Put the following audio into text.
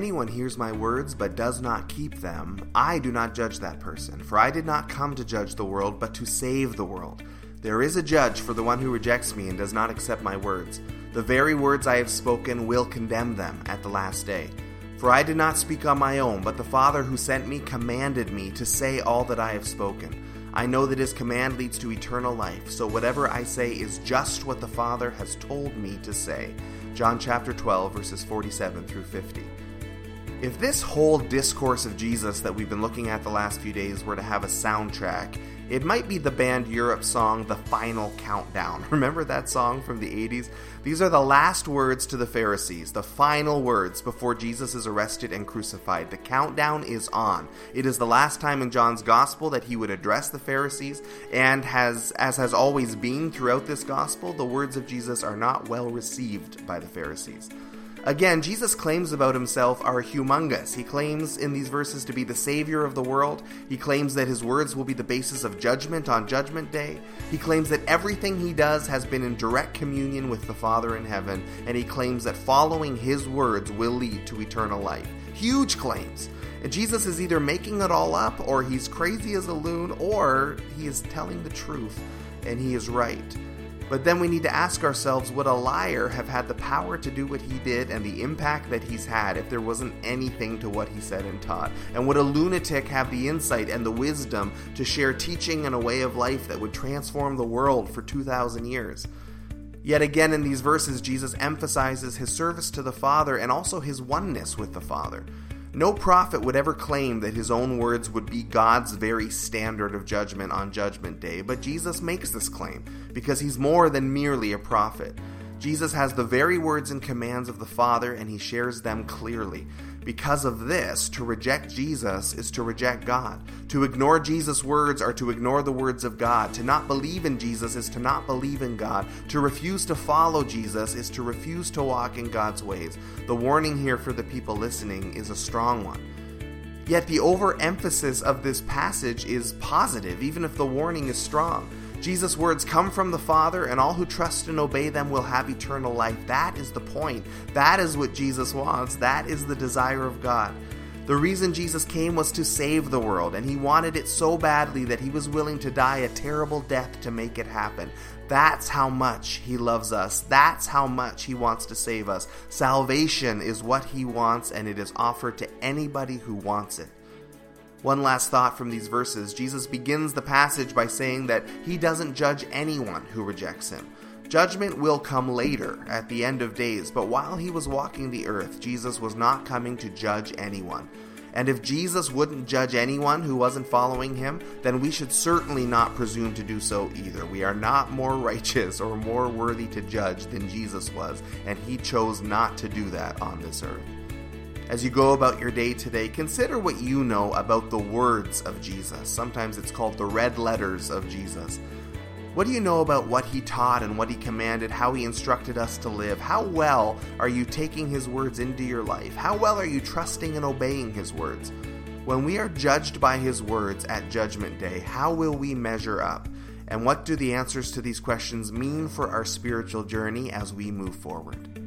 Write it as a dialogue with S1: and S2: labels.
S1: anyone hears my words but does not keep them, I do not judge that person, for I did not come to judge the world, but to save the world. There is a judge for the one who rejects me and does not accept my words. The very words I have spoken will condemn them at the last day. For I did not speak on my own, but the Father who sent me commanded me to say all that I have spoken. I know that his command leads to eternal life, so whatever I say is just what the Father has told me to say. John chapter 12, verses 47 through 50. If this whole discourse of Jesus that we've been looking at the last few days were to have a soundtrack, it might be the band Europe song The Final Countdown. Remember that song from the 80s? These are the last words to the Pharisees, the final words before Jesus is arrested and crucified. The countdown is on. It is the last time in John's gospel that he would address the Pharisees, and has as has always been throughout this gospel, the words of Jesus are not well received by the Pharisees. Again, Jesus' claims about himself are humongous. He claims in these verses to be the Savior of the world. He claims that his words will be the basis of judgment on Judgment Day. He claims that everything he does has been in direct communion with the Father in heaven. And he claims that following his words will lead to eternal life. Huge claims. And Jesus is either making it all up, or he's crazy as a loon, or he is telling the truth, and he is right. But then we need to ask ourselves would a liar have had the power to do what he did and the impact that he's had if there wasn't anything to what he said and taught? And would a lunatic have the insight and the wisdom to share teaching and a way of life that would transform the world for 2,000 years? Yet again, in these verses, Jesus emphasizes his service to the Father and also his oneness with the Father. No prophet would ever claim that his own words would be God's very standard of judgment on Judgment Day, but Jesus makes this claim because he's more than merely a prophet. Jesus has the very words and commands of the Father, and he shares them clearly. Because of this, to reject Jesus is to reject God. To ignore Jesus' words are to ignore the words of God. To not believe in Jesus is to not believe in God. To refuse to follow Jesus is to refuse to walk in God's ways. The warning here for the people listening is a strong one. Yet the overemphasis of this passage is positive, even if the warning is strong. Jesus' words come from the Father, and all who trust and obey them will have eternal life. That is the point. That is what Jesus wants. That is the desire of God. The reason Jesus came was to save the world, and he wanted it so badly that he was willing to die a terrible death to make it happen. That's how much he loves us. That's how much he wants to save us. Salvation is what he wants, and it is offered to anybody who wants it. One last thought from these verses Jesus begins the passage by saying that he doesn't judge anyone who rejects him. Judgment will come later, at the end of days, but while he was walking the earth, Jesus was not coming to judge anyone. And if Jesus wouldn't judge anyone who wasn't following him, then we should certainly not presume to do so either. We are not more righteous or more worthy to judge than Jesus was, and he chose not to do that on this earth. As you go about your day today, consider what you know about the words of Jesus. Sometimes it's called the red letters of Jesus. What do you know about what he taught and what he commanded, how he instructed us to live? How well are you taking his words into your life? How well are you trusting and obeying his words? When we are judged by his words at Judgment Day, how will we measure up? And what do the answers to these questions mean for our spiritual journey as we move forward?